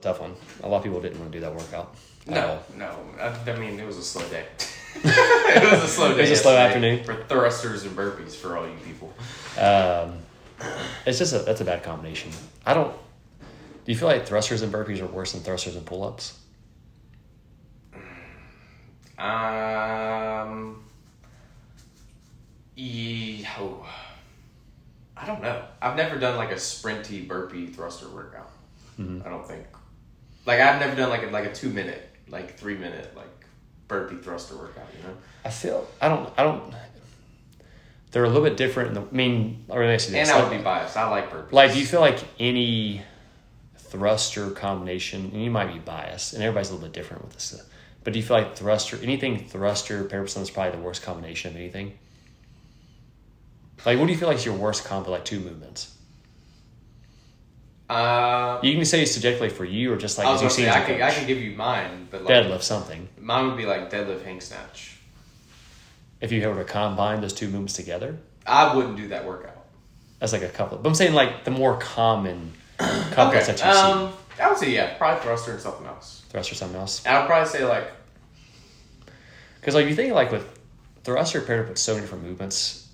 Tough one. A lot of people didn't want to do that workout. No, no. I, I mean, it was a slow day. it was a slow day. It was a slow afternoon. for thrusters and burpees for all you people. Um, it's just a that's a bad combination. I don't. Do you feel like thrusters and burpees are worse than thrusters and pull ups? Um. Yeah, oh, I don't know. I've never done like a sprinty burpee thruster workout. Mm-hmm. I don't think. Like I've never done like a, like a two minute, like three minute, like burpee thruster workout. You know. I feel I don't I don't. They're a little bit different. In the, I mean, ask you And I like, would be biased. I like burpees. like, do you feel like any thruster combination? And you might be biased, and everybody's a little bit different with this. Uh, but do you feel like thruster, anything thruster, paraplegia is probably the worst combination of anything? Like, what do you feel like is your worst combo? Like two movements. Uh, You can say subjectively for you, or just like I was as you see say I can I can give you mine, but like deadlift something. mine would be like deadlift hang snatch. If you were to combine those two movements together, I wouldn't do that workout. that's like a couple. But I'm saying like the more common couples that you see. Um, I would say yeah, probably thruster and something else. Thruster, something else. I would probably say like Because like you think like with thruster paired up with so many different movements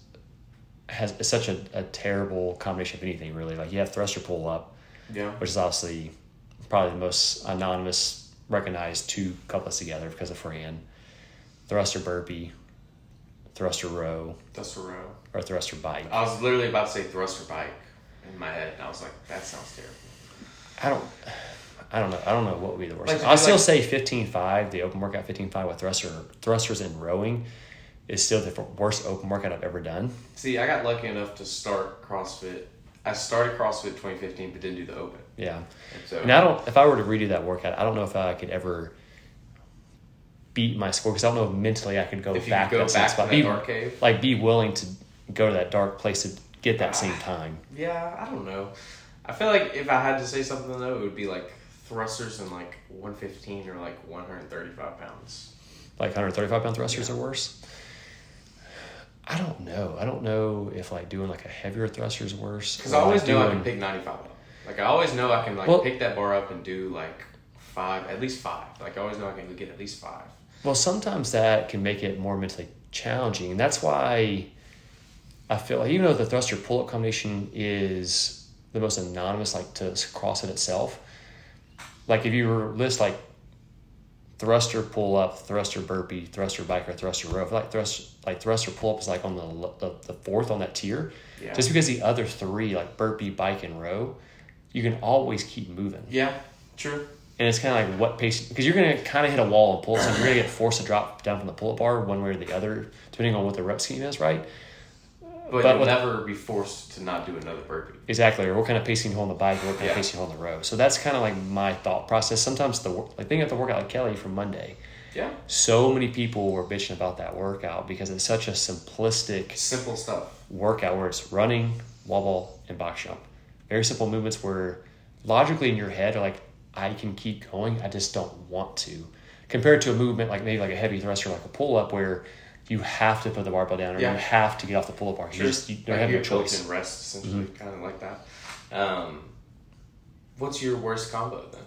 has is such a, a terrible combination of anything really. Like you have thruster pull up, yeah. which is obviously probably the most anonymous recognized two couplets together because of Fran. Thruster burpee, thruster row, Thruster row. or thruster bike. I was literally about to say thruster bike in my head, and I was like, that sounds terrible. I don't I don't know. I don't know what would be the worst. Like, I'll still like- say fifteen five, the open workout fifteen five with thruster thrusters and rowing is still the worst open workout I've ever done. See, I got lucky enough to start CrossFit. I started CrossFit 2015, but didn't do the open. Yeah. And so And I don't. If I were to redo that workout, I don't know if I could ever beat my score because I don't know if mentally I could go if you back go that back to that Be, dark cave, like be willing to go to that dark place to get that same ah, time. yeah, I don't know. I feel like if I had to say something though, it would be like thrusters and like 115 or like 135 pounds. Like 135 pound thrusters Yeah. are worse. I don't know. I don't know if like doing like a heavier thruster is worse. Because I always like, know I can pick 95 up. Like I always know I can like Well- pick that bar up and do like five, at least five. Like I always know I can get at least five. Well, sometimes that can make it more mentally challenging, and that's why I feel like even though the thruster pull up combination is the most anonymous, like to CrossFit itself, like if you were list like thruster pull up, thruster burpee, thruster biker, or thruster row, I feel like thrust like thruster pull up is like on the, the the fourth on that tier, Yeah. just because the other three like burpee, bike, and row, you can always keep moving. Yeah, true. And it's kind of like what pace, because you're going to kind of hit a wall and pull, so you're to get forced to drop down from the pull up bar one way or the other, depending on what the rep scheme is, right? But, But you'll never be forced to not do another burpee. Exactly, or what kind of pacing you hold on the bike, or what kind Yeah. of pacing you hold on the row. So that's kind of like my thought process. Sometimes the wor- like think of the workout like Kelly from Monday. Yeah. So many people were bitching about that workout because it's such a simplistic Simple stuff. workout where it's running, wall ball, and box jump. Very simple movements where logically in your head are like, I can keep going, I just don't want to. Compared to a movement like maybe like a heavy thruster, like a pull up, where you have to put the barbell down or Yeah. you have to get off the pull up bar. You just you don't Like have no your choice. Mm-hmm. built-in rest, essentially, kind of like that. Um, what's your worst combo then?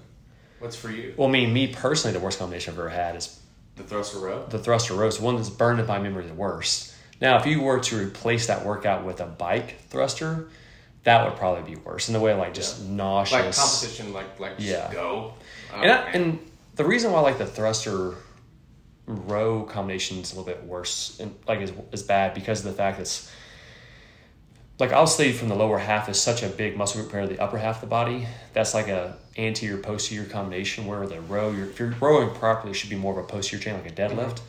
What's for you? Well, I mean, me personally, the worst combination I've ever had is The thruster row. the thruster row the one that's burned in my memory the worst. Now, if you were to replace that workout with a bike thruster, that would probably be worse in the way of like just nauseous. Like competition, like like just Yeah. go. Oh, And, I, and the reason why I like the thruster row combination is a little bit worse and like is, is bad because of the fact it's like obviously from the lower half is such a big muscle group compared to the upper half of the body. That's like a anterior posterior combination where the row you're, if you're rowing properly it should be more of a posterior chain like a deadlift. Mm-hmm.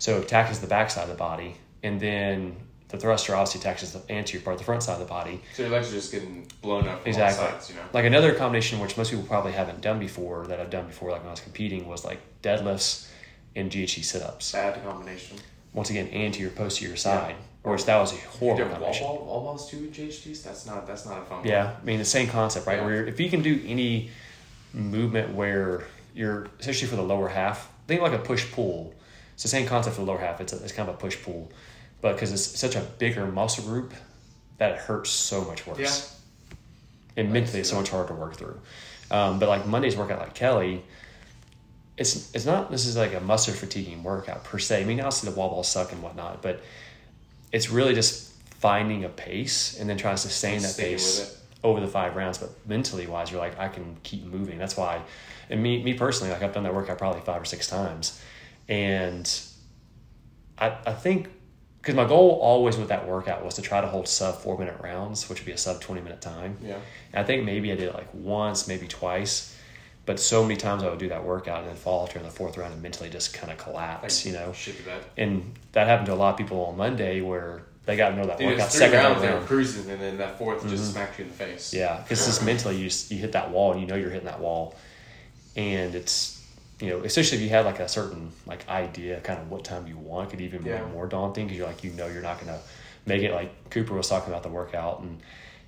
So it tackles the back side of the body and then the thruster obviously tackles the anterior part, the front side of the body. so your legs are just getting blown up from Exactly. sides, you know. Like another combination which most people probably haven't done before that I've done before, like when I was competing, was like deadlifts and GHD sit ups. Bad combination. Once again, anterior, posterior side. Yeah. Whereas that was a You horrible wall combination. ball, wall balls too with GHDs. That's not that's not a fun. Yeah, I mean the same concept, right? Yeah. Where if you can do any movement where you're especially for the lower half, think like a push pull. It's the same concept for the lower half. It's a, it's kind of a push pull, but because it's such a bigger muscle group, that it hurts so much worse. Yeah. and mentally it's so much harder to work through. Um, but like Monday's workout, like Kelly, it's it's not this is like a muscle fatiguing workout per se. I mean, obviously the wall balls suck and whatnot, but it's really just finding a pace and then trying to sustain that pace over the five rounds. But mentally wise, you're like, I can keep moving. That's why, and me me personally, like I've done that workout probably five or six times, and I I think because my goal always with that workout was to try to hold sub four minute rounds, which would be a sub twenty minute time. Yeah. And I think maybe I did it like once, maybe twice. But so many times I would do that workout and then fall in the fourth round and mentally just kind of collapse, you know. Shit to bed. And that happened to a lot of people on Monday where they got to know that workout second rounds they were cruising, and then that 4th just mm-hmm. smacked you in the face. Yeah, because just mentally you just, you hit that wall and you know you're hitting that wall, and it's you know especially if you have like a certain like idea kind of what time you want it could even Yeah. be more daunting because you're like you know you're not gonna make it. Like Cooper was talking about the workout and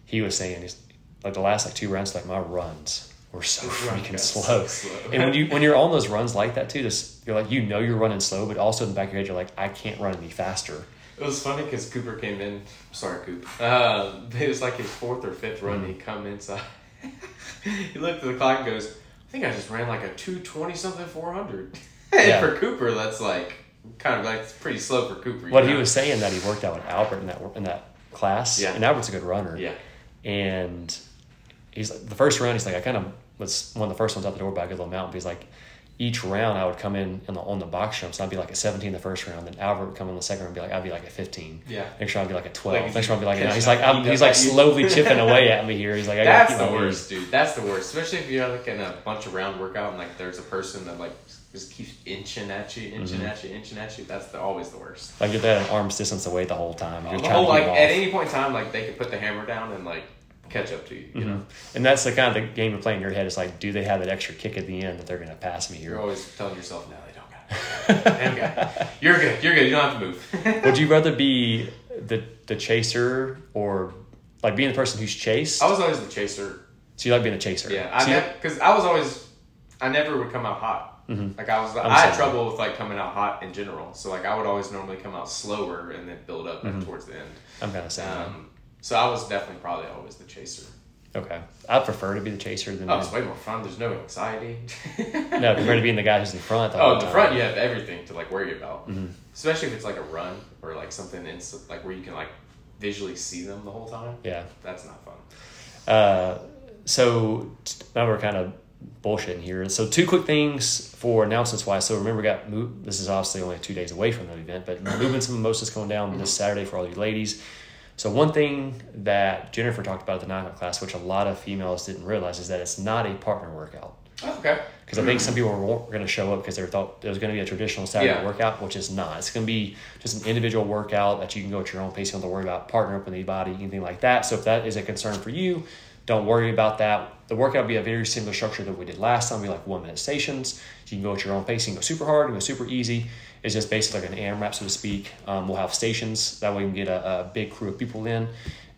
he was saying he's like the last like two rounds like my runs were so run freaking slow. so slow. and when you when you're on those runs like that too, just you're like you know you're running slow, but also in the back of your head you're like I can't run any faster. It was funny because Cooper came in. Sorry, Coop. Um, it was like his fourth or fifth run. Mm. He come inside. he looked at the clock and goes, "I think I just ran like a two twenty something four hundred. and Yeah. for Cooper, that's like kind of like it's pretty slow for Cooper. What he was saying that he worked out with Albert in that in that class, Yeah. and Albert's a good runner. Yeah. And he's like, the first round, he's like, I kind of was one of the first ones out the door by a good little mountain. He's like, each round I would come in on the, on the box jumps, and I'd be like a 17 the first round. Then Albert would come in the second round and be like, I'd be like a 15. Yeah. Next round I'd be like a 12. Like, Next round I'd be like, he's like, I'm, he's like slowly chipping away at me here. He's like, I That's keep the worst, dude. That's the worst. Especially if you're like in a bunch of round workout and like there's a person that like just keeps inching at you, inching Mm-hmm. at you, inching at you. That's the, always the worst. Like you're at an arm's distance away the whole time. You're the trying to like at any point in time, like they could put the hammer down and like catch up to you. You know, Mhm. And that's the kind of the game you play in your head. It's like, do they have that extra kick at the end that they're going to pass me you're always telling yourself, "No, they don't got it. They got it. You're good. You're good. You don't have to move." Would you rather be the the chaser or like being the person who's chased? I was always the chaser. so you like being a chaser? Yeah, I So you- because I was always, I never would come out hot. Mhm. Like I was, I'm I had sorry. trouble with like coming out hot in general. So like I would always normally come out slower and then build up Mm-hmm. towards the end. I'm kind of saying that. Um, so I was definitely probably always the chaser. Okay, I prefer to be the chaser than Oh, it's way more fun. There's no anxiety. no compared to being the guy who's in front. Oh, in the front you have everything to like worry about, Mhm. especially if it's like a run or like something in like where you can like visually see them the whole time. Yeah. That's not fun. Uh, so now we're kind of bullshitting here. So two quick things for announcements wise. So remember, we got move. This is obviously only two days away from the event, but movements and mimosas coming down this Saturday for all you ladies. So one thing that Jennifer talked about at the o'clock class, which a lot of females didn't realize, is that it's not a partner workout. Oh, okay. Because I think some people were going to show up because they thought it was going to be a traditional Saturday Yeah. workout, which is not. It's going to be just an individual workout that you can go at your own pace. You don't have to worry about partner up with anybody, anything like that. So if that is a concern for you, don't worry about that. The workout will be a very similar structure that we did last time. We like one minute stations. You can go at your own pace. You can go super hard. You can go super easy. It's just basically like an AMRAP, so to speak. Um, we'll have stations. That way we can get a, a big crew of people in.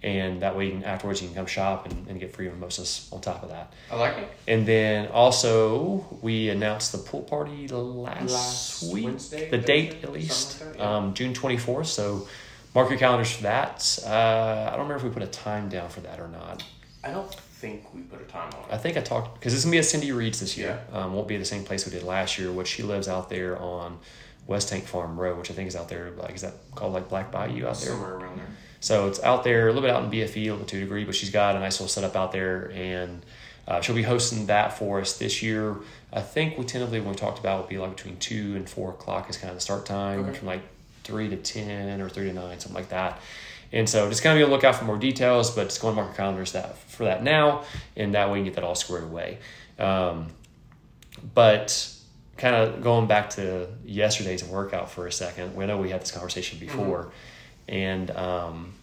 And that way you can, afterwards you can come shop and, and get free mimosas on top of that. I like it. And then also we announced the pool party last, Last week, Wednesday, the date at least, like that, yeah. um, June twenty fourth. So mark your calendars for that. Uh, I don't remember if we put a time down for that or not. I don't think we put a time on I think I talked because it's gonna be at Cindy Reed's this year. Um, won't be the same place we did last year, which she lives out there on West Tank Farm Road, which I think is out there. Like is that called like Black Bayou out there? Somewhere around there. So it's out there, a little bit out in BFE, a little two degree, but she's got a nice little setup out there, and uh, she'll be hosting that for us this year. I think we tentatively, when we talked about, would be like between two and four o'clock is kind of the start time, Okay. from like three to ten or three to nine, something like that. And so just kind of be on the lookout for more details, but just go and mark your calendars that for that now, and that way you can get that all squared away. Um, but kind of going back to yesterday's workout for a second, we know we had this conversation before, and um,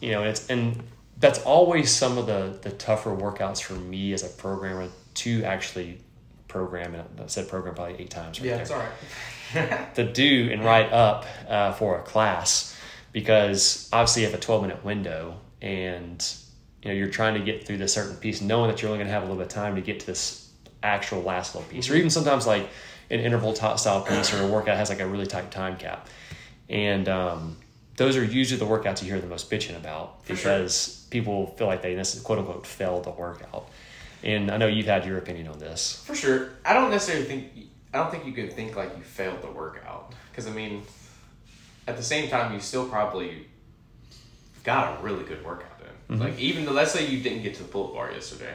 you know, it's and that's always some of the the tougher workouts for me as a programmer to actually program. And I said program probably eight times. Right Yeah, there it's all right. to do and write up uh, for a class because obviously you have a 12 minute window and you know you're trying to get through this certain piece knowing that you're only going to have a little bit of time to get to this actual last little piece or even sometimes like an interval top style piece or a workout has like a really tight time cap and um, those are usually the workouts you hear the most bitching about For sure. because people feel like they quote unquote failed the workout And I know you've had your opinion on this. For sure. I don't necessarily think I don't think you can think like you failed the workout because I mean, at the same time, you still probably got a really good workout in. Like even though let's say you didn't get to the pull-up bar yesterday,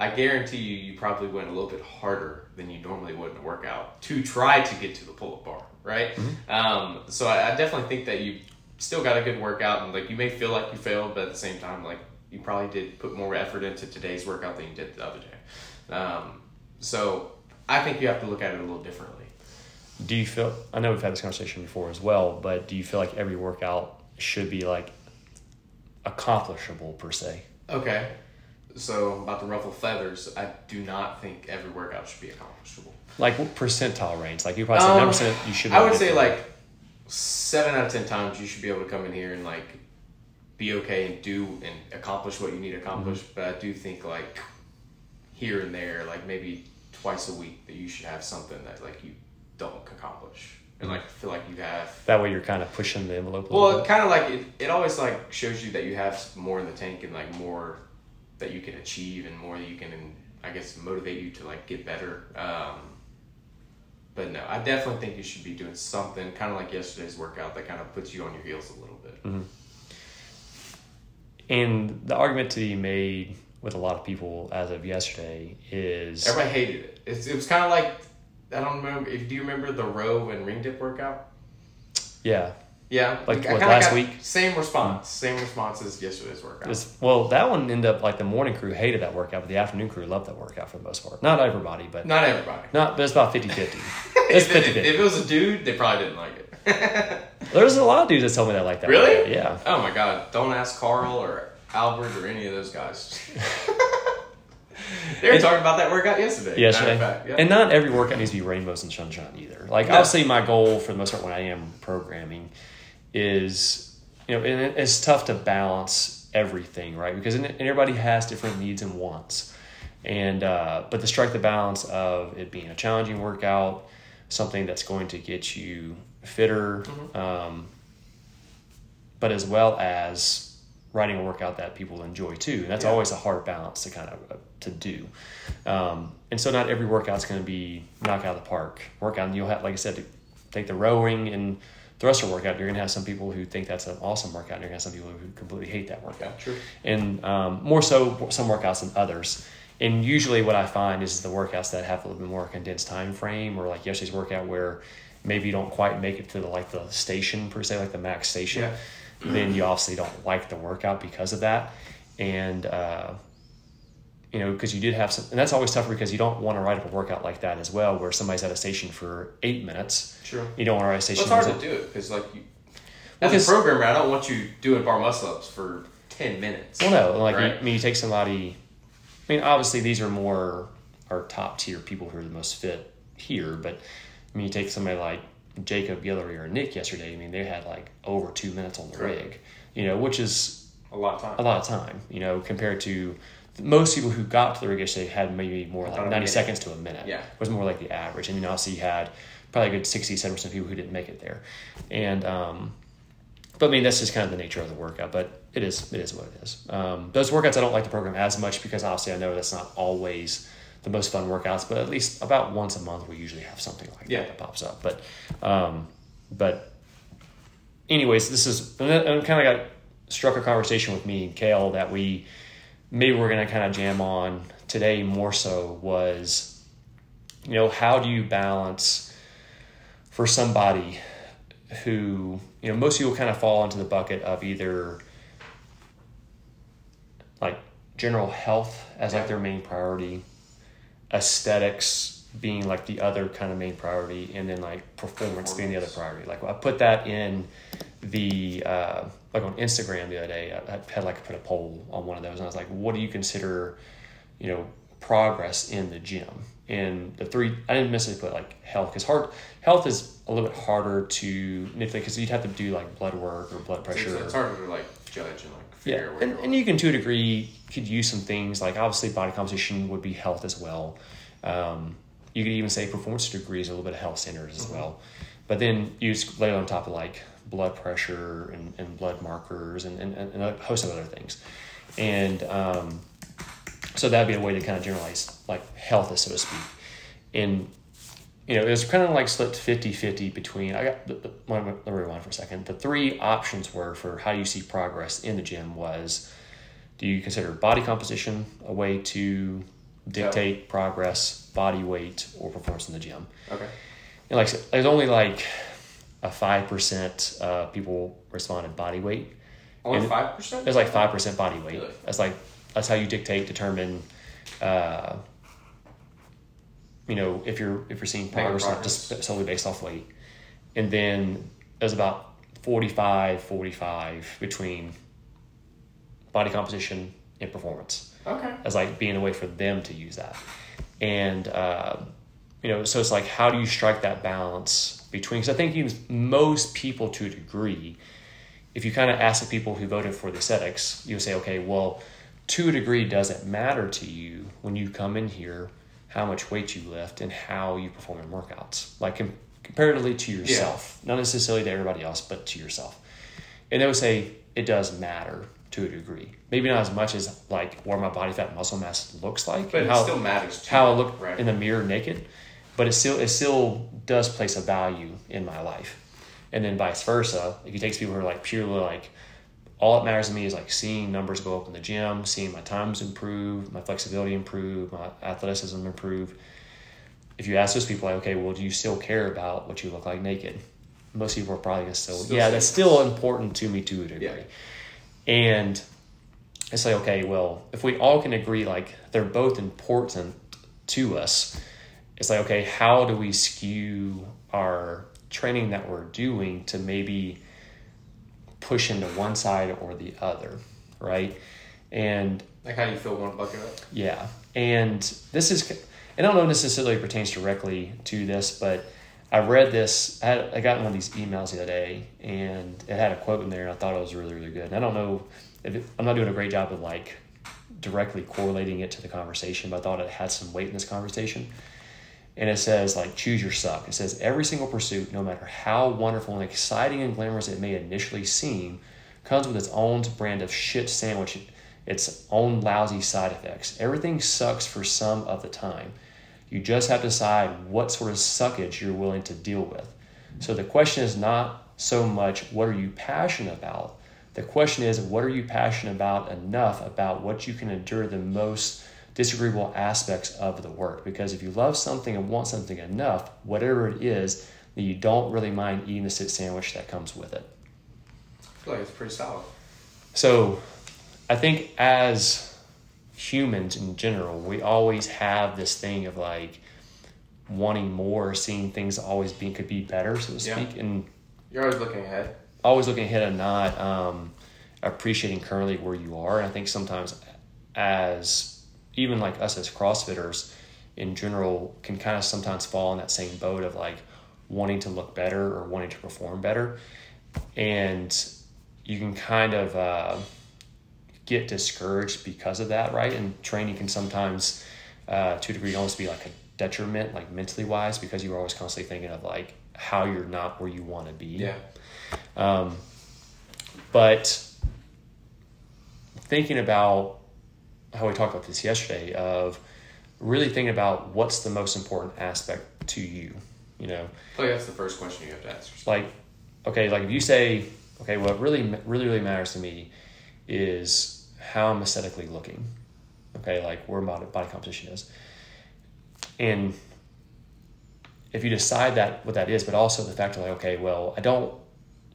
I guarantee you you probably went a little bit harder than you normally would in a workout to try to get to the pull-up bar, right? Um, so I, I definitely think that you still got a good workout and like you may feel like you failed, but at the same time, like you probably did put more effort into today's workout than you did the other day. Um, so I think you have to look at it a little differently. Do you feel? I know we've had this conversation before as well, but do you feel like every workout should be like accomplishable per se? Okay. So about the ruffle feathers, I do not think every workout should be accomplishable. Like what percentile range? Like you probably say um, percent You should. I would say like seven out of ten times you should be able to come in here and like be okay and do and accomplish what you need to accomplish. Mm-hmm. But I do think like here and there, like maybe twice a week, that you should have something that like you don't accomplish and like feel like you have. that way you're kind of pushing the envelope. A Well, little bit. kind of like it, it always like shows you that you have more in the tank and like more that you can achieve and more that you can, I guess, motivate you to like get better. Um, but no, I definitely think you should be doing something kind of like yesterday's workout that kind of puts you on your heels a little bit. And the argument to be made with a lot of people as of yesterday is Everybody hated it. It's, it was kind of like I don't remember if do you remember the row and ring dip workout? yeah. Yeah, Like, I what, last week? Same response, same response as yesterday's workout. It's, well, that one ended up like the morning crew hated that workout, but the afternoon crew loved that workout for the most part. Not everybody, but Not everybody. not. But it's about 50-50. It's if, it, 50-50. if it was a dude, they probably didn't like it. There's a lot of dudes that told me that like that. Really? workout, Yeah. Oh my god! Don't ask Carl or Albert or any of those guys. they were talking about that workout yesterday. Yesterday. Fact, yeah. And not every workout needs to be rainbows and sunshine either. Like No. obviously my goal for the most part when I am programming is you know, and it's tough to balance everything, right? Because everybody has different needs and wants. And uh, but to strike the balance of it being a challenging workout, something that's going to get you fitter, Mm-hmm. um, but as well as writing a workout that people enjoy too. And that's Yeah. always a hard balance to kind of uh, to do. Um, and so not every workout's going to be knock out of the park workout. And you'll have, like I said, to take the rowing and thruster workout. You're going to have some people who think that's an awesome workout. And you're going to have some people who completely hate that workout. True. And um, more so some workouts than others. And usually what I find is the workouts that have a little bit more condensed time frame or like yesterday's workout where maybe you don't quite make it to the like the station per se, like the max station Yeah. then you obviously don't like the workout because of that. And, uh, you know, because you did have some, and that's always tougher because you don't want to write up a workout like that as well, where somebody's at a station for eight minutes. True. You don't want to write a Well, station. it's hard to do it because, like, you, Well, as a programmer, I don't want you doing bar muscle ups for ten minutes. Well, no, like, you- I mean, you take somebody, I mean, obviously these are more our top tier people who are the most fit here, but I mean, you take somebody like Jacob Guillory or Nick yesterday, I mean, they had like over two minutes on the Correct. rig, you know, which is a lot of time. a lot of time, you know, compared to most people who got to the rig yesterday had maybe more like 90 minute. seconds to a minute. Yeah. It was more like the average. And then obviously you had probably a good 60, 70% of people who didn't make it there. And, um, but I mean, that's just kind of the nature of the workout, but it is, it is what it is. Um, those workouts, I don't like the program as much because obviously I know that's not always the most fun workouts, but at least about once a month we usually have something like Yeah. that that pops up. But, um, but anyways, this is and I kind of got struck a conversation with me and Kale that we maybe we're gonna kind of jam on today more so was you know how do you balance for somebody who you know most people kind of fall into the bucket of either like general health as like their main priority aesthetics being like the other kind of main priority and then like performance, being the other priority. Like i put that in the uh, like on instagram the other day I, I had like put a poll on one of those and i was like what do you consider you know progress in the gym? And the three i didn't necessarily put like health because hard health is a little bit harder to manipulate because you'd have to do like blood work or blood It's, pressure. it's harder to like judge and like yeah, figure where and, and you can to a degree could use some things like obviously body composition would be health as well. Um, you could even say performance degrees a little bit of health centers as well, but then you just lay it on top of like blood pressure and, and blood markers and, and, and a host of other things. And um, So that'd be a way to kind of generalize like health, so to speak. And you know, it was kind of like split 50-50 between I got the, the, let me rewind for a second. The three options were for how you see progress in the gym was do you consider body composition a way to dictate progress, body weight, or performance in the gym? Okay. And like there's only like a five percent uh, people responded body weight. Only five percent. There's like five percent body weight. Really? That's like that's how you dictate determine. Uh, you know if you're if you're seeing progress, not just solely based off weight, and then there's about 45, 45 between body composition and performance Okay. as like being a way for them to use that. And, uh, you know, so it's like, how do you strike that balance between, because I think even most people to a degree, if you kind of ask the people who voted for the aesthetics, you'll say, okay, well, to a degree, does it matter to you when you come in here how much weight you lift and how you perform in workouts? Like com- comparatively to yourself, not necessarily to everybody else, but to yourself. And they would say it does matter to a degree. Maybe not as much as like where my body fat muscle mass looks like, But it how, still matters. To how I look right? in the mirror naked, but it still it still does place a value in my life. And then vice versa, if you take people who are like purely like all that matters to me is like seeing numbers go up in the gym, seeing my times improve, my flexibility improve, my athleticism improve. If you ask those people, like, okay, well, do you still care about what you look like naked? Most people are probably gonna still, Still yeah, say that's still important to me to a degree. Yeah. And it's like, okay, well, if we all can agree, like they're both important to us, it's like, okay, how do we skew our training that we're doing to maybe push into one side or the other, right? And Like how you fill one bucket up. yeah, and this is, and I don't know necessarily pertains directly to this, but I read this. I, had, I got one of these emails the other day, and it had a quote in there, and I thought it was really, really good. And I don't know if it, I'm not doing a great job of like directly correlating it to the conversation, but I thought it had some weight in this conversation. And it says like choose your suck. It says every single pursuit, no matter how wonderful and exciting and glamorous it may initially seem, comes with its own brand of shit sandwich, its own lousy side effects. Everything sucks for some of the time. You just have to decide what sort of suckage you're willing to deal with. So the question is not so much what are you passionate about. The question is what are you passionate about enough about what you can endure the most disagreeable aspects of the work. Because if you love something and want something enough, whatever it is, then you don't really mind eating the sit sandwich that comes with it. I feel like it's pretty solid. So I think as humans in general, we always have this thing of like wanting more, seeing things always being could be better, so to Yeah. speak, and You're always looking ahead. always looking ahead and not um, appreciating currently where you are. And I think sometimes as even like us as CrossFitters in general can kind of sometimes fall in that same boat of like wanting to look better or wanting to perform better. And you can kind of uh, get discouraged because of that, right? And training can sometimes, uh, to a degree, almost be like a detriment, like mentally wise, because you're always constantly thinking of like how you're not where you want to be. Yeah. Um, but thinking about how we talked about this yesterday of really thinking about what's the most important aspect to you, you know, oh, I like that's the first question you have to ask yourself. like, okay, like if you say, okay, what really, really, really matters to me is how I'm aesthetically looking. Okay, like where my body composition is. And if you decide that what that is, but also the fact of like, okay, well, I don't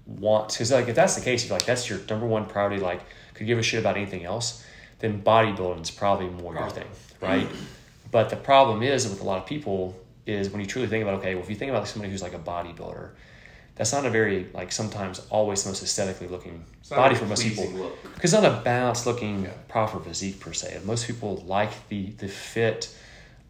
want because like if that's the case, if like that's your number one priority, like could give a shit about anything else, then bodybuilding is probably more your thing, right? but the problem is with a lot of people is when you truly think about okay, well, if you think about somebody who's like a bodybuilder, that's not a very like sometimes always the most aesthetically looking body for most people because not a balanced looking Yeah. proper physique per se. Most people like the the fit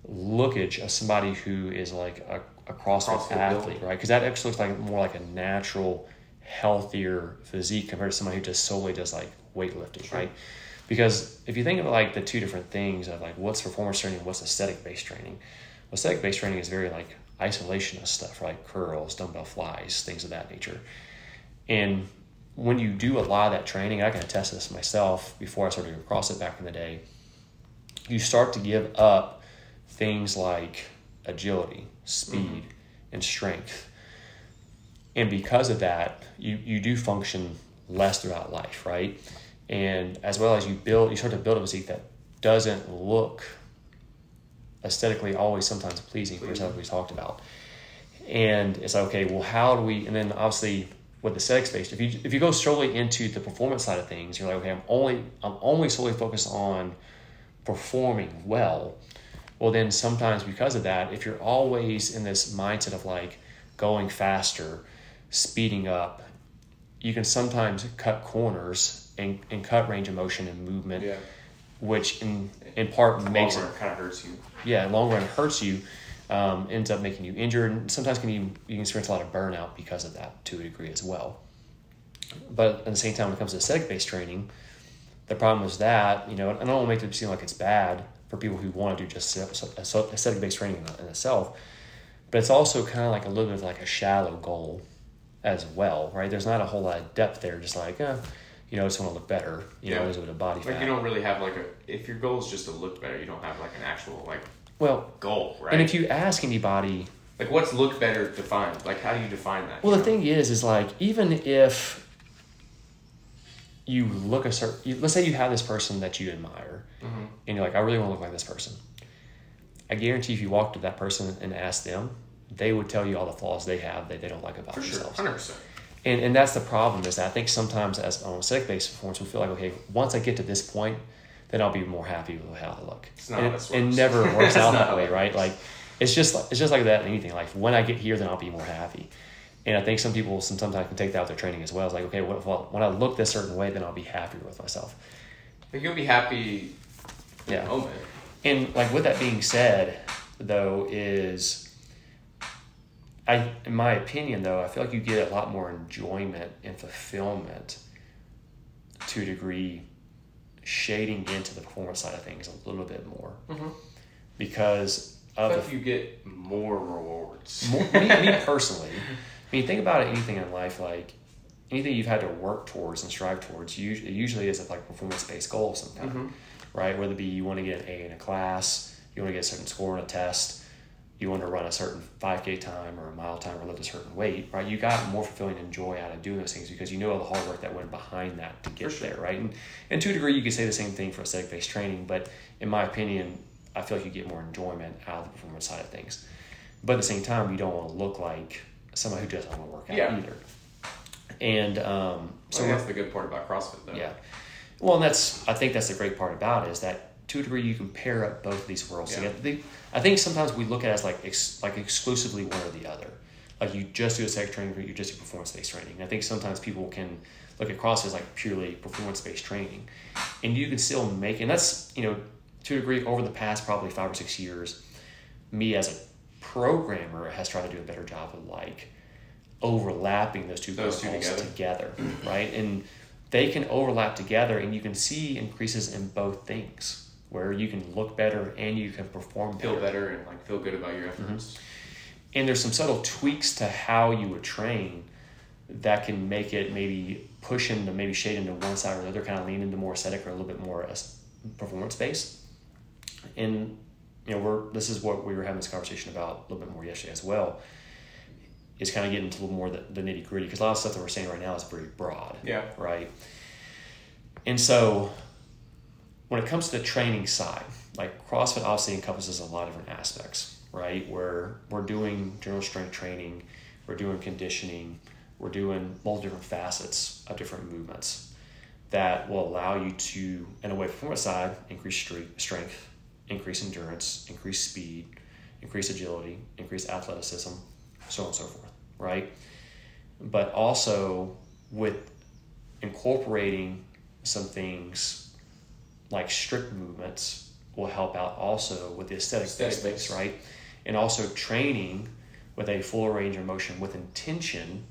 lookage of somebody who is like a, a CrossFit, CrossFit athlete, build. right? Because that actually looks like more like a natural, healthier physique compared to somebody who just solely does like weightlifting, Sure. right? Because if you think of like the two different things of like what's performance training, and what's aesthetic based training, well, aesthetic based training is very like isolationist stuff, right? Curls, dumbbell flies, things of that nature. And when you do a lot of that training, I can attest to this myself before I started doing CrossFit back in the day, you start to give up things like agility, speed, Mm-hmm. and strength. And because of that, you, you do function less throughout life, right? And as well as you build, you start to build a physique that doesn't look aesthetically always sometimes pleasing for something we talked about. And it's like, okay, well, how do we? And then obviously with the aesthetic space, if you if you go solely into the performance side of things, you're like, okay, I'm only I'm only solely focused on performing well. Well, then sometimes because of that, if you're always in this mindset of like going faster, speeding up, you can sometimes cut corners and, and cut range of motion and movement, Yeah. which in in part makes it kind of hurts you. yeah, long run hurts you, um, ends up making you injured, and sometimes can even you can experience a lot of burnout because of that to a degree as well. But at the same time, when it comes to aesthetic based training, the problem is that you know, and I don't want to make it seem like it's bad for people who want to do just aesthetic based training in itself, but it's also kind of like a little bit of like a shallow goal as well, right? There's not a whole lot of depth there, just like, uh, you know, I just want to look better, you Yeah. know, lose a bit of body Like fat. you don't really have like a. If your goal is just to look better, you don't have like an actual like well, goal, right? and if you ask anybody like what's look better defined? Like how do you define that? Well, the know? thing is, is like even if you look a certain, you, let's say you have this person that you admire, Mhm. and you're like, I really want to look like this person. I guarantee if you walk to that person and ask them, they would tell you all the flaws they have that they don't like about for sure, themselves. hundred percent. And and that's the problem is that I think sometimes as on aesthetic based performance, we feel like okay, once I get to this point, then I'll be more happy with how I look. It's not and it, it never works out that way, right? Like it's just like it's just like that in anything. Like when I get here, then I'll be more happy. And I think some people some- sometimes can take that out their training as well. It's like okay, what if I, when I look this certain way, then I'll be happier with myself. Like you'll be happy. In Yeah. The moment. And like with that being said, though, is I in my opinion though, I feel like you get a lot more enjoyment and fulfillment to a degree shading into the performance side of things a little bit more. Mhm. Because of the you get more rewards. more, me, me personally, I mean, think about it. Anything in life, like anything you've had to work towards and strive towards, usually, it usually is a like performance based goal of some kind, Mhm. right? Whether it be you want to get an A in a class, you want to get a certain score on a test, you want to run a certain 5K time or a mile time or lift a certain weight, right? You got more fulfilling and joy out of doing those things because you know all the hard work that went behind that to get sure. there, right? And, and to a degree, you could say the same thing for aesthetic based training, but in my opinion, I feel like you get more enjoyment out of the performance side of things. But at the same time, you don't want to look like someone who doesn't want to work out Yeah. either. And um, So so that's the good part about CrossFit, though. yeah, well, and that's I think that's the great part about it is that to a degree you can pair up both of these worlds Yeah. together. They, I think sometimes we look at it as like ex, like exclusively one or the other. Like you just do aesthetic training or you just do performance based training. And I think sometimes people can look at CrossFit as like purely performance based training, and you can still make and that's you know to a degree over the past probably five or six years, me as a programmer has tried to do a better job of like overlapping those two Those two together. together, right? And they can overlap together, and you can see increases in both things, where you can look better and you can perform better. Feel better. and like feel good about your mm-hmm. efforts. And there's some subtle tweaks to how you would train that can make it maybe push into maybe shade into one side or the other, kind of lean into more aesthetic or a little bit more performance based. And you know, we're this is what we were having this conversation about a little bit more yesterday as well. Is kind of getting into a little more the, the nitty gritty because a lot of stuff that we're saying right now is pretty broad Yeah. right? And so, when it comes to the training side, like CrossFit obviously encompasses a lot of different aspects, right? Where we're doing general strength training, we're doing conditioning, we're doing multiple different facets of different movements that will allow you to, in a way, performance side, increase strength, increase endurance, increase speed, increase agility, increase athleticism, so on and so forth, right? But also with incorporating some things like strict movements will help out also with the aesthetic Aesthetic base. right? And also training with a full range of motion with intention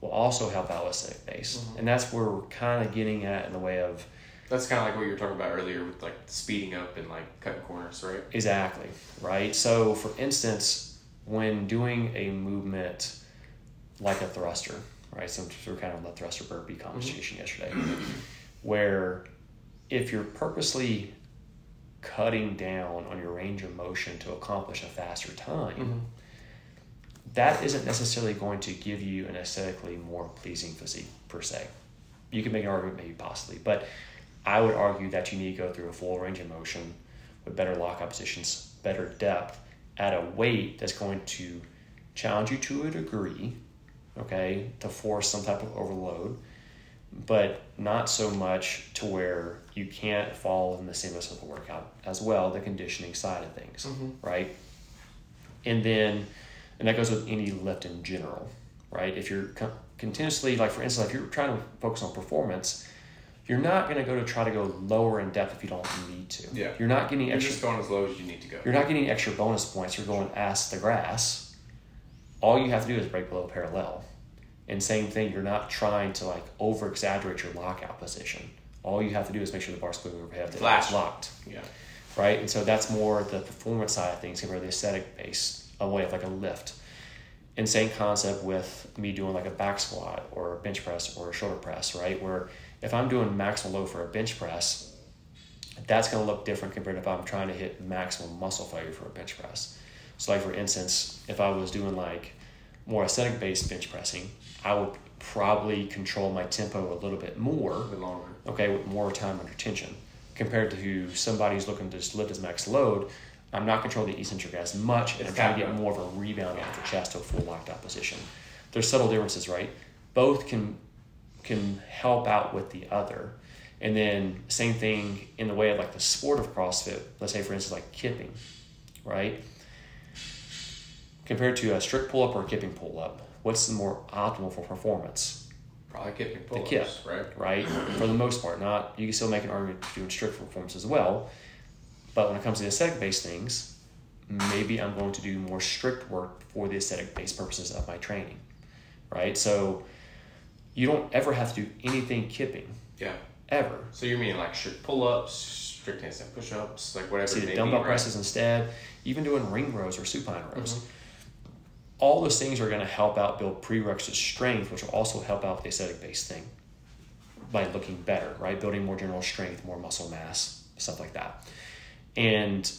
will also help out with aesthetic base. Mm-hmm. And that's where we're kind of getting at in the way of That's kind of like what you were talking about earlier with like speeding up and like cutting corners, right? Exactly, right? So, for instance, when doing a movement like a thruster, right? So, we're kind of on the thruster burpee conversation yesterday, where if you're purposely cutting down on your range of motion to accomplish a faster time, Mm-hmm. that isn't necessarily going to give you an aesthetically more pleasing physique per se. You can make an argument, maybe possibly, but I would argue that you need to go through a full range of motion with better lockout positions, better depth at a weight that's going to challenge you to a degree, okay, to force some type of overload, but not so much to where you can't fall in the stimulus of the workout as well, the conditioning side of things, mm-hmm. right? And then, and that goes with any lift in general, right? If you're con- continuously, like for instance, if you're trying to focus on performance, you're not going to go to try to go lower in depth if you don't need to. Yeah. You're not getting You're extra just going as low as you need to go. you're not getting extra bonus points. You're going ass the grass. All you have to do is break below parallel. And same thing, you're not trying to like over exaggerate your lockout position. All you have to do is make sure the bar's clear overhead it's locked. Yeah. Right? And so that's more the performance side of things compared to the aesthetic base, a way of like a lift. And same concept with me doing like a back squat or a bench press or a shoulder press, right? Where if I'm doing maximal load for a bench press, that's going to look different compared to if I'm trying to hit maximum muscle failure for a bench press. So, like for instance, if I was doing like more aesthetic based bench pressing, I would probably control my tempo a little bit more, bit longer. Okay, with more time under tension, compared to somebody who's looking to just lift his max load. I'm not controlling the eccentric as much, and I'm trying to get more of a rebound off the chest to a full locked out position. There's subtle differences, right? Both can can help out with the other. And then same thing in the way of like the sport of CrossFit, let's say for instance like kipping, right? Compared to a strict pull up or a kipping pull up, what's the more optimal for performance? Probably kipping pull-ups, kip. right? Right? for the most part. Not you can still make an argument doing strict performance as well. But when it comes to the aesthetic based things, maybe I'm going to do more strict work for the aesthetic based purposes of my training. Right? So you don't ever have to do anything kipping. Yeah. Ever. So you mean like strict pull-ups, strict handstand push-ups, like whatever See the dumbbell be, right? presses instead, even doing ring rows or supine rows. Mm-hmm. All those things are going to help out build prerequisite strength, which will also help out the aesthetic based thing by looking better, right? Building more general strength, more muscle mass, stuff like that. And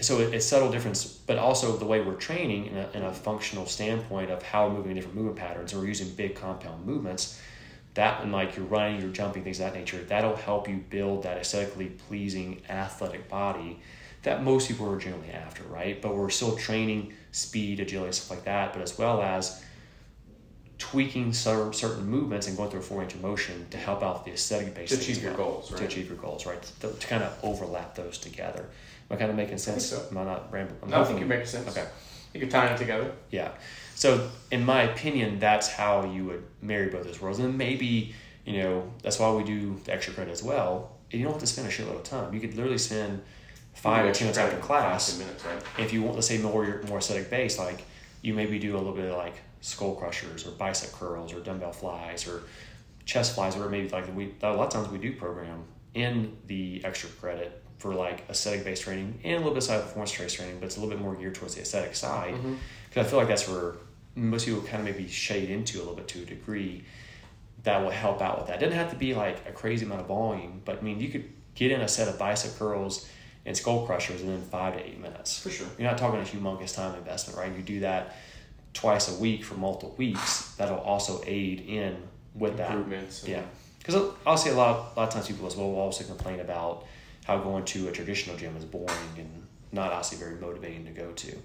so it, it's subtle difference, but also the way we're training in a, in a functional standpoint of how we're moving different movement patterns, we're using big compound movements. That and like you're running, you're jumping, things of that nature. That'll help you build that aesthetically pleasing athletic body that most people are generally after, right? But we're still training speed, agility, stuff like that, but as well as tweaking cer- certain movements and going through a four of motion to help out the aesthetic base To achieve your goals, To right? achieve your goals, right? To, to kind of overlap those together. Am I kind of making sense? so. Am I not rambling? I'm No, I think you're making sense. Okay. you're tying it together. Yeah. So, in my opinion, that's how you would marry both those worlds. And maybe, you know, that's why we do the extra credit as well. And you don't have to spend a shitload of time. You could literally spend five or ten minutes after class. minutes, right? If you want, let's say, more more aesthetic base, like you maybe do a little bit of like skull crushers or bicep curls or dumbbell flies or chest flies, or maybe like we a lot of times we do program in the extra credit for like aesthetic based training and a little bit of side performance trace training, but it's a little bit more geared towards the aesthetic side Mm-hmm. because I feel like that's where most people kind of maybe shade into a little bit to a degree that will help out with that. It doesn't have to be like a crazy amount of volume, but I mean, you could get in a set of bicep curls and skull crushers in five to eight minutes. For sure. You're not talking a humongous time investment, right? You do that twice a week for multiple weeks. That'll also aid in with that. Improvements. and- Yeah, because I'll see a lot, a lot of times people as well will also complain about how going to a traditional gym is boring and not obviously very motivating to go to.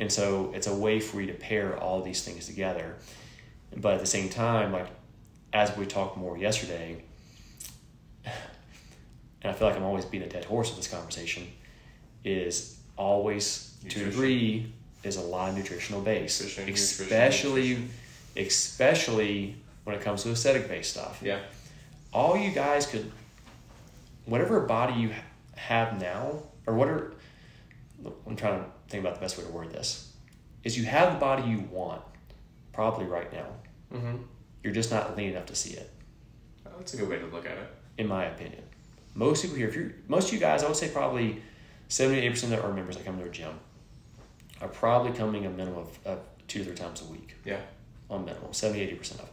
And so it's a way for you to pair all these things together. But at the same time, like as we talked more yesterday, and I feel like I'm always being a dead horse with this conversation, is always to a degree is a lot of nutritional base, Nutrition, nutrition, especially nutrition. especially when it comes to aesthetic based stuff. Yeah. All you guys could, whatever body you have now, or whatever, I'm trying to think about the best way to word this, is you have the body you want, probably right now. Mm-hmm. You're just not lean enough to see it, That's a good way to look at it. in my opinion. Most people here, if you're, most of you guys, I would say probably 78% of our members that come to our gym are probably coming a minimum of, of two to three times a week. Yeah. on minimum, 70 80% of them.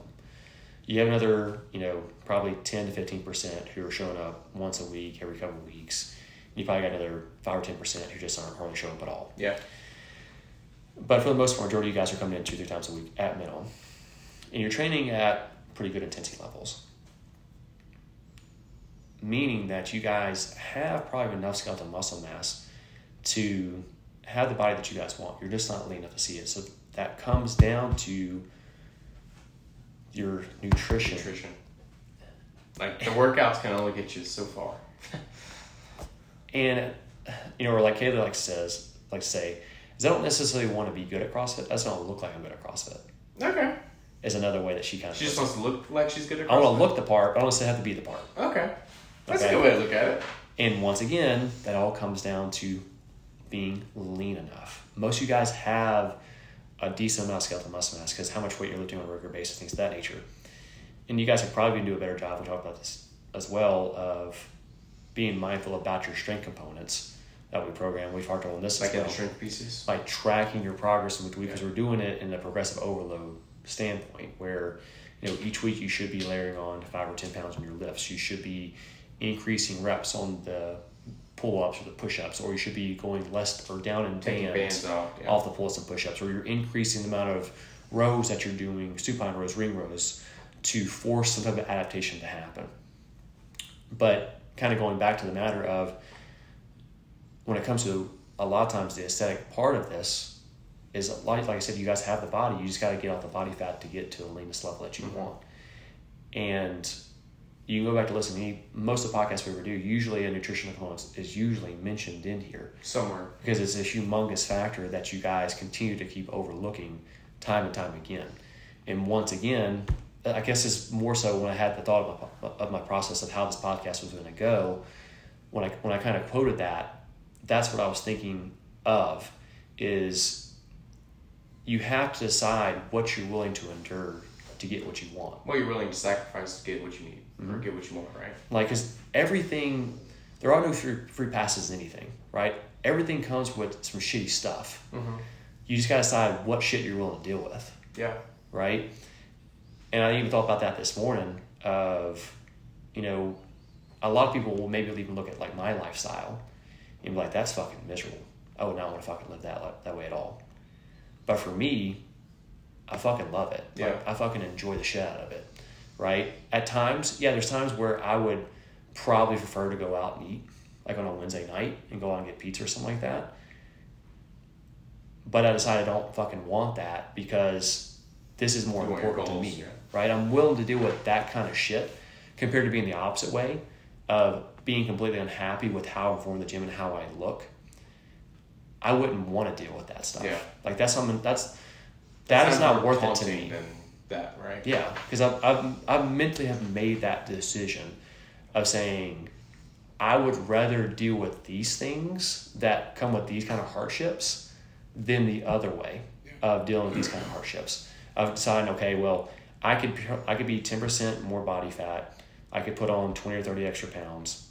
You have another, you know, probably 10 to 15% who are showing up once a week, every couple of weeks. You probably got another five or ten percent who just aren't hardly showing up at all. Yeah. But for the most part, majority of you guys are coming in two, three times a week at minimum. And you're training at pretty good intensity levels. Meaning that you guys have probably enough skeletal muscle mass to have the body that you guys want. You're just not lean enough to see it. So that comes down to your nutrition. Nutrition. Like the workouts can only get you so far. And you know, or like Kayla like says, like say, is I don't necessarily want to be good at CrossFit. I just don't look like I'm good at CrossFit. Okay. Is another way that she kind of. She just wants to look like she's good at CrossFit. I want to look the part, but I don't necessarily have to be the part. Okay. That's Okay. a good way to look at it. And once again, that all comes down to being lean enough. Most of you guys have a decent amount of skeletal muscle mass because how much weight you're lifting on a regular basis, things of that nature. And you guys are probably going to do a better job. We talked about this as well of being mindful about your strength components that we program. We've talked on this Like as well the strength pieces. by tracking your progress week to week because we're doing it in a progressive overload standpoint where you know each week you should be layering on five or ten pounds on your lifts you should be increasing reps on the pull-ups or the push-ups or you should be going less or down in Taking bands, bands off. Yeah. off the pull-ups and push-ups or you're increasing the amount of rows that you're doing supine rows ring rows to force some type of adaptation to happen but kind of going back to the matter of when it comes to a lot of times the aesthetic part of this is like like I said, you guys have the body. You just got to get off the body fat to get to the leanest level that you Mhm. want. And you can go back to listen to. Most of the podcasts we ever do, usually a nutritional component is usually mentioned in here Somewhere. because it's a humongous factor that you guys continue to keep overlooking time and time again. And once again, I guess it's more so when I had the thought of my, of my process of how this podcast was going to go. When I when I kind of quoted that, that's what I was thinking of. Is you have to decide what you're willing to endure to get what you want. What you're willing to sacrifice to get what you need or Mhm. get what you want, right? Like, because everything, there are no free, free passes in anything, right? Everything comes with some shitty stuff. Mm-hmm. You just got to decide what shit you're willing to deal with, Yeah. right? And I even thought about that this morning of, you know, a lot of people will maybe even look at like my lifestyle and be like, that's fucking miserable. Oh now I want to fucking live that, that way at all. But for me, I fucking love it. Like, Yeah. I fucking enjoy the shit out of it, right? At times, yeah, there's times where I would probably prefer to go out and eat, like on a Wednesday night and go out and get pizza or something like that. But I decided I don't fucking want that because this is more You want your important to me, yeah. right? I'm willing to deal with that kind of shit compared to being the opposite way of being completely unhappy with how I perform the gym and how I look. I wouldn't want to deal with that stuff. Yeah. Like that's something that's that is Sounds not worth it to me. That, right? Yeah, because I've, I've, I've mentally have made that decision of saying I would rather deal with these things that come with these kind of hardships than the other way of dealing with these kind of hardships. Of deciding, okay, well, I could I could be ten percent more body fat. I could put on twenty or thirty extra pounds,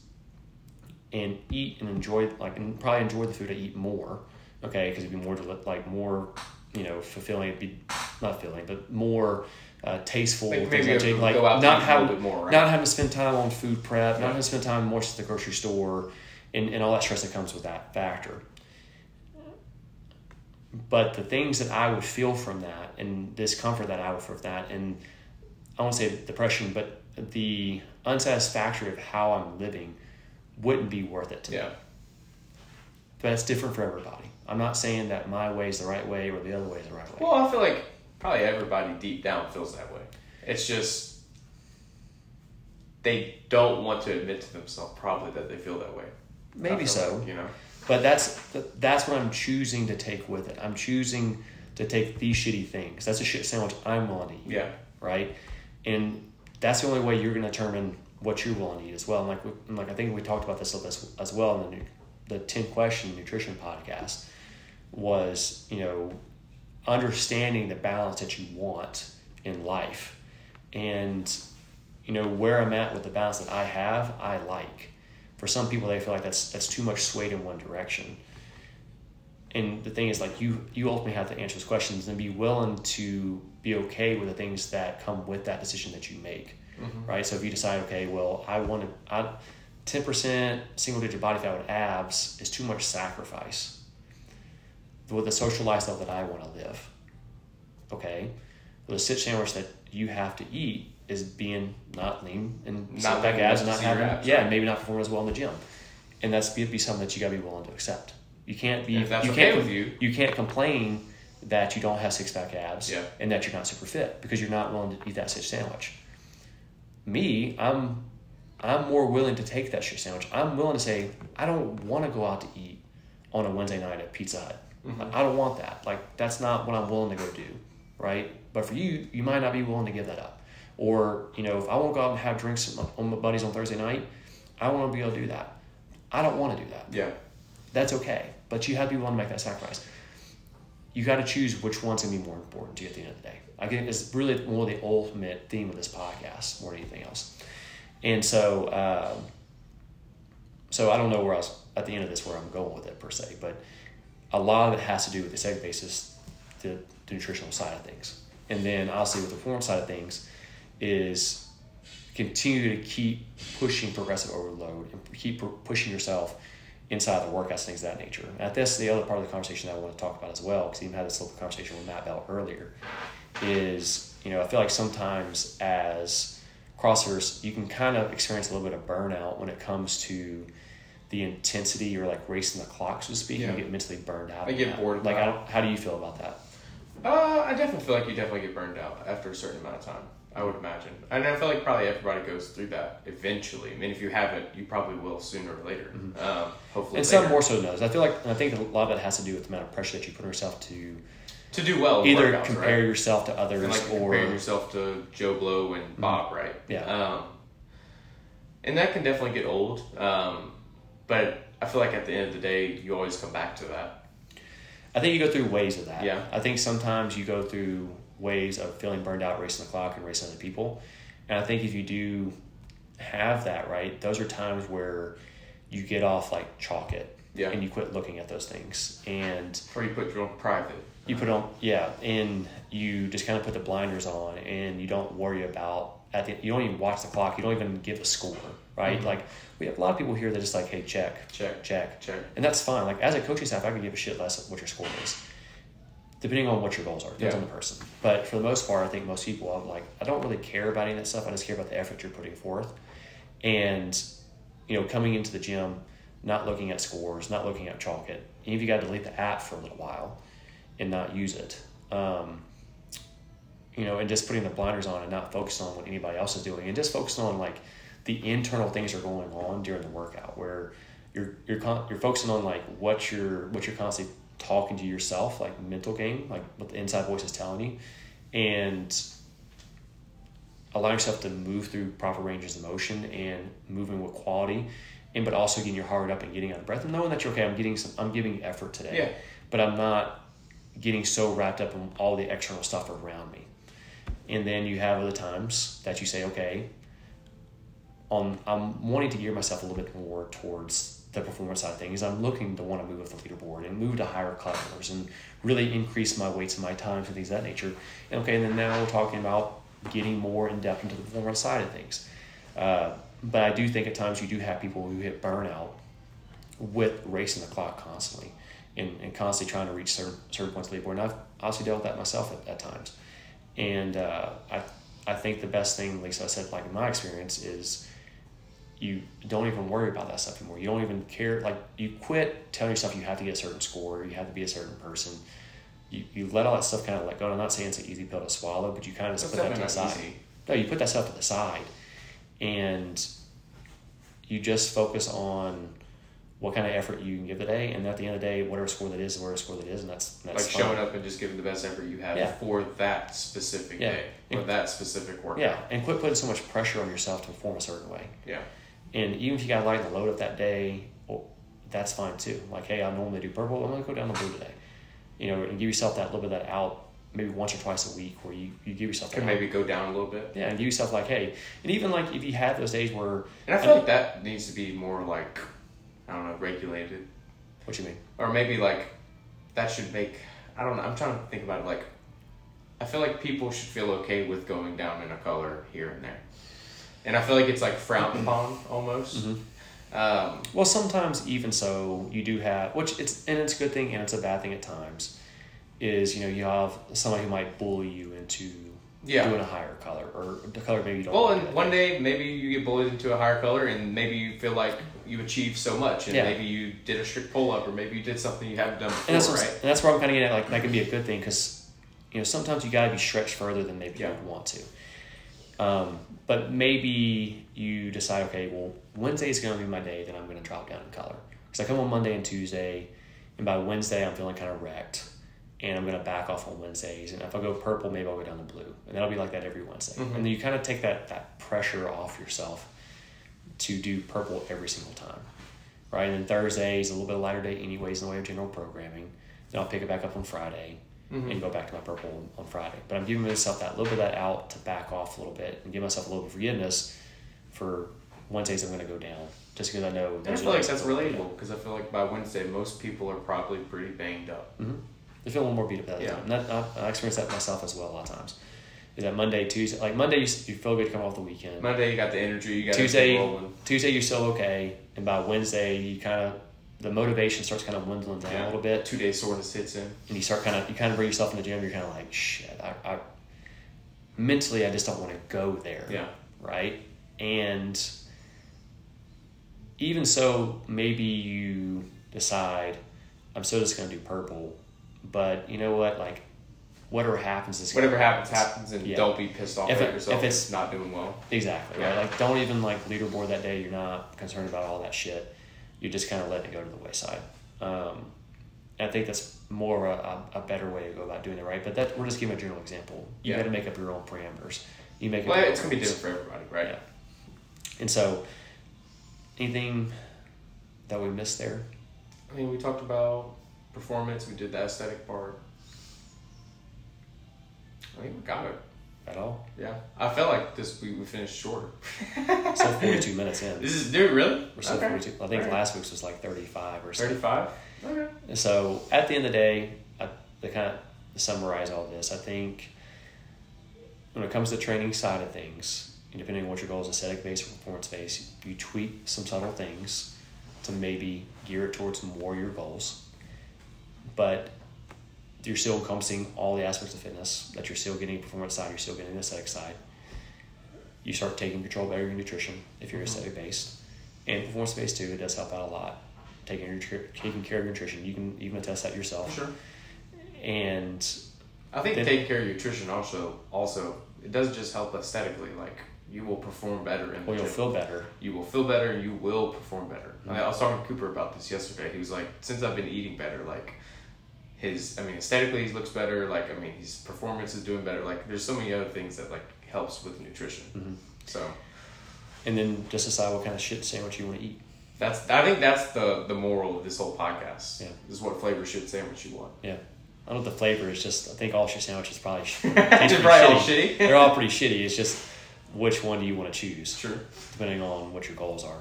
and eat and enjoy like and probably enjoy the food I eat more. Okay, because it'd be more deli- like more you know fulfilling. Be not filling, but more uh, tasteful. Like things like, like go out to not having more, right? not having to spend time on food prep, not having to spend time more at the grocery store, and, and all that stress that comes with that factor. But the things that I would feel from that, and discomfort that I would feel from that, and I won't say depression, but the unsatisfactory of how I'm living wouldn't be worth it to me. Yeah. But it's different for everybody. I'm not saying that my way is the right way or the other way is the right way. Well, I feel like probably everybody deep down feels that way. It's just they don't want to admit to themselves probably that they feel that way. Maybe so. like, you know. But that's that's what I'm choosing to take with it. I'm choosing to take these shitty things. That's a shit sandwich I'm willing to eat. Yeah. Right. And that's the only way you're going to determine what you're willing to eat as well. And like, we, and like I think we talked about this a little bit as well in the nu- the ten question nutrition podcast was you know understanding the balance that you want in life, and you know where I'm at with the balance that I have, I like. For some people, they feel like that's that's too much swayed in one direction. And the thing is, like you, you ultimately have to answer those questions and be willing to be okay with the things that come with that decision that you make, Mhm. right? So if you decide, okay, well, I want to, I, ten percent single digit body fat with abs is too much sacrifice with the social lifestyle that I want to live. Okay, well, the sit sandwich that you have to eat is being not lean and Not back abs, not to see your having abs, yeah, right. maybe not performing as well in the gym, and that's be, be something that you got to be willing to accept. You can't be If that's you okay can't with you. you can't complain that you don't have six pack abs Yeah. and that you're not super fit because you're not willing to eat that sit sandwich. Me, I'm I'm more willing to take that shit sandwich. I'm willing to say I don't want to go out to eat on a Wednesday night at Pizza Hut. Mm-hmm. I don't want that. Like that's not what I'm willing to go do, right? But for you, you might not be willing to give that up. Or you know, if I want to go out and have drinks with my, my buddies on Thursday night, I want to be able to do that. I don't want to do that Yeah. that's okay. But you have to be willing to make that sacrifice. You got to choose which one's gonna be more important to you at the end of the day. I think it's really more the ultimate theme of this podcast more than anything else. And so, um, so I don't know where else at the end of this where I'm going with it per se, but a lot of it has to do with the segment basis, the, the nutritional side of things, and then obviously with the form side of things is continue to keep pushing progressive overload and keep pu- pushing yourself inside the workouts, things of that nature. And that's the other part of the conversation that I want to talk about as well, because even had this little conversation with Matt Bell earlier, is, you know, I feel like sometimes as crossers, you can kind of experience a little bit of burnout when it comes to the intensity or like racing the clock, so to speak. Yeah. You get mentally burned out. I get that. bored Like, how do you feel about that? Uh, I definitely feel like you definitely get burned out after a certain amount of time. I would imagine, and I feel like probably everybody goes through that eventually. I mean, if you haven't, you probably will sooner or later. Um, hopefully, And some later. more so others. I feel like I think a lot of it has to do with the amount of pressure that you put on yourself to to do well. either workouts, compare right? yourself to others and like or comparing yourself to Joe Blow and Bob, right? Yeah. Um, and that can definitely get old. Um, but I feel like at the end of the day, you always come back to that. I think you go through waves of that. Yeah. I think sometimes you go through waves of feeling burned out, racing the clock, and racing other people. And I think if you do have that, right, those are times where you get off like chalk it. Yeah. And you quit looking at those things. And Or you put your own private. you put on, yeah, and you just kind of put the blinders on and you don't worry about, at the, you don't even watch the clock. You don't even give a score, right? Mhm. Like, we have a lot of people here that just like, hey, check, Check. check. Check. And that's fine. Like as a coaching staff, I could give a shit less of what your score is, depending on what your goals are. Depends Yeah. on the person. But for the most part, I think most people, I'm like, I don't really care about any of that stuff. I just care about the effort you're putting forth, and you know, coming into the gym, not looking at scores, not looking at chalk it. Even if you got to delete the app for a little while and not use it. Um, you know, and just putting the blinders on and not focusing on what anybody else is doing, and just focusing on like the internal things are going on during the workout, where you're you're con- you're focusing on like what you're what you're constantly talking to yourself, like mental game, like what the inside voice is telling you, and allowing yourself to move through proper ranges of motion and moving with quality, and but also getting your heart up and getting out of breath and knowing that you're okay. I'm getting some. I'm giving effort today, Yeah. but I'm not getting so wrapped up in all the external stuff around me. And then you have other times that you say, okay, um, I'm wanting to gear myself a little bit more towards the performance side of things. I'm looking to want to move up the leaderboard and move to higher customers and really increase my weights and my times and things of that nature. And okay, and then now we're talking about getting more in depth into the performance side of things. Uh, but I do think at times you do have people who hit burnout with racing the clock constantly and, and constantly trying to reach certain, certain points of the leaderboard. And I've obviously dealt with that myself at, at times. And uh, I, I think the best thing, at least I said, like in my experience, is you don't even worry about that stuff anymore. You don't even care. Like you quit telling yourself you have to get a certain score, you have to be a certain person. You, you let all that stuff kind of let go. And I'm not saying it's an easy pill to swallow, but you kind of just put that to the side. easy. No, you put that stuff to the side, and you just focus on what kind of effort you can give the day, and at the end of the day, whatever score that is, whatever score that is, and that's that's like fine. showing up and just giving the best effort you have Yeah. for that specific Yeah. day or that specific workout. Yeah, and quit putting so much pressure on yourself to perform a certain way. Yeah. And even if you got to lighten the load up that day, well, that's fine too. Like, hey, I normally do purple. I'm gonna go down the blue today. You know, and give yourself that little bit of that out, maybe once or twice a week, where you, you give yourself Could that out. maybe go down a little bit. yeah, and give yourself like, hey, and even like if you have those days where And I feel like that needs to be more like I don't know, regulated. what you mean? Or maybe like that should make I don't know, I'm trying to think about it like I feel like people should feel okay with going down in a color here and there. And I feel like it's like frowned upon almost. Mhm. Um, Well, sometimes even so, you do have which it's and it's a good thing and it's a bad thing at times. Is you know you have somebody who might bully you into Yeah. doing a higher color or the color maybe you don't. well, like and one day. day maybe you get bullied into a higher color, and maybe you feel like you achieved so much, and Yeah. maybe you did a strict pull up, or maybe you did something you haven't done before, and that's right? and that's where I'm kind of getting at. Like that can be a good thing because you know sometimes you got to be stretched further than maybe Yeah. you would want to. Um, but maybe you decide, okay, well, Wednesday is going to be my day. Then I'm going to drop down in color because I come on Monday and Tuesday, and by Wednesday I'm feeling kind of wrecked, and I'm going to back off on Wednesdays. And if I go purple, maybe I'll go down to blue, and that'll be like that every Wednesday. Mhm. And then you kind of take that that pressure off yourself to do purple every single time, right? And then Thursday is a little bit of lighter day, anyways, in the way of general programming. Then I'll pick it back up on Friday Mhm. and go back to my purple on, on Friday. But I'm giving myself that little bit of that out to back off a little bit and give myself a little bit of forgiveness for Wednesdays I'm going to go down just because I know. I feel like that's I'm gonna go relatable because I feel like by Wednesday most people are probably pretty banged up. down. Mhm. They feel a little more beat up that Yeah. time. And that, I, I experience that myself as well a lot of times. Is that Monday, Tuesday? Like Monday, you, you feel good coming off the weekend. Monday you got the energy, you got Tuesday. Tuesday you're still okay, and by Wednesday you kind of the motivation starts kind of dwindling down Yeah. a little bit. Two day soreness hits in. and you start kind of you kind of bring yourself in the gym. You're kind of like shit. I, I mentally I just don't want to go there. Yeah. Right. And even so, maybe you decide I'm still just going to do purple, but you know what? Like whatever happens is Whatever happens, happens, and Yeah. don't be pissed off If at it- yourself if it's- not doing well. Exactly. Yeah. Right. Like don't even like leaderboard that day. You're not concerned about all that shit. You just kind of let it go to the wayside. Um, and I think that's more a, a, better way to go about doing it, right? But that we're just giving a general example. You Yeah. got to make up your own parameters. You make up Well, it's gonna be different for everybody, right? Yeah. And so, anything that we missed there? I mean, we talked about performance. We did the aesthetic part. I think we got it. At all? Yeah, I felt like this week we finished shorter. so 42 minutes in. This is dude, really? We're still Okay. 42. I think Alright. last week's was like 35 or something. Thirty-five. Okay. So at the end of the day, I, to kind of summarize all this, I think when it comes to the training side of things, depending on what your goal is, aesthetic based or performance based, you tweak some subtle things to maybe gear it towards more your goals. But you're still encompassing all the aspects of fitness, that you're still getting performance side, you're still getting the aesthetic side. You start taking control over your nutrition if you're Mhm. aesthetic based. And performance based too, it does help out a lot. Taking your taking care of your nutrition. You can even attest that yourself. Sure. And I think Then- taking care of your nutrition also also it doesn't just help aesthetically. Like you will perform better in the well you'll feel better. you will feel better and you will perform better. Mhm. I, I was talking to Cooper about this yesterday. He was like, since I've been eating better, like his, I mean, aesthetically he looks better. Like, I mean, his performance is doing better. Like, there's so many other things that like helps with nutrition. Mhm. So And then just decide what kind of shit sandwich you want to eat. that's, I think that's the the moral of this whole podcast. Yeah. This is what flavor shit sandwich you want. Yeah. I don't know the flavor is just I think all shit sandwiches probably Just pretty probably all shitty. shitty. They're all pretty shitty. It's just which one do you want to choose? Sure. depending on what your goals are.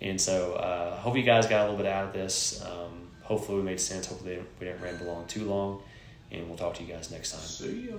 And so, uh, hope you guys got a little bit out of this. Um, hopefully, we made sense. Hopefully, we didn't ramble on too long. And we'll talk to you guys next time. See ya.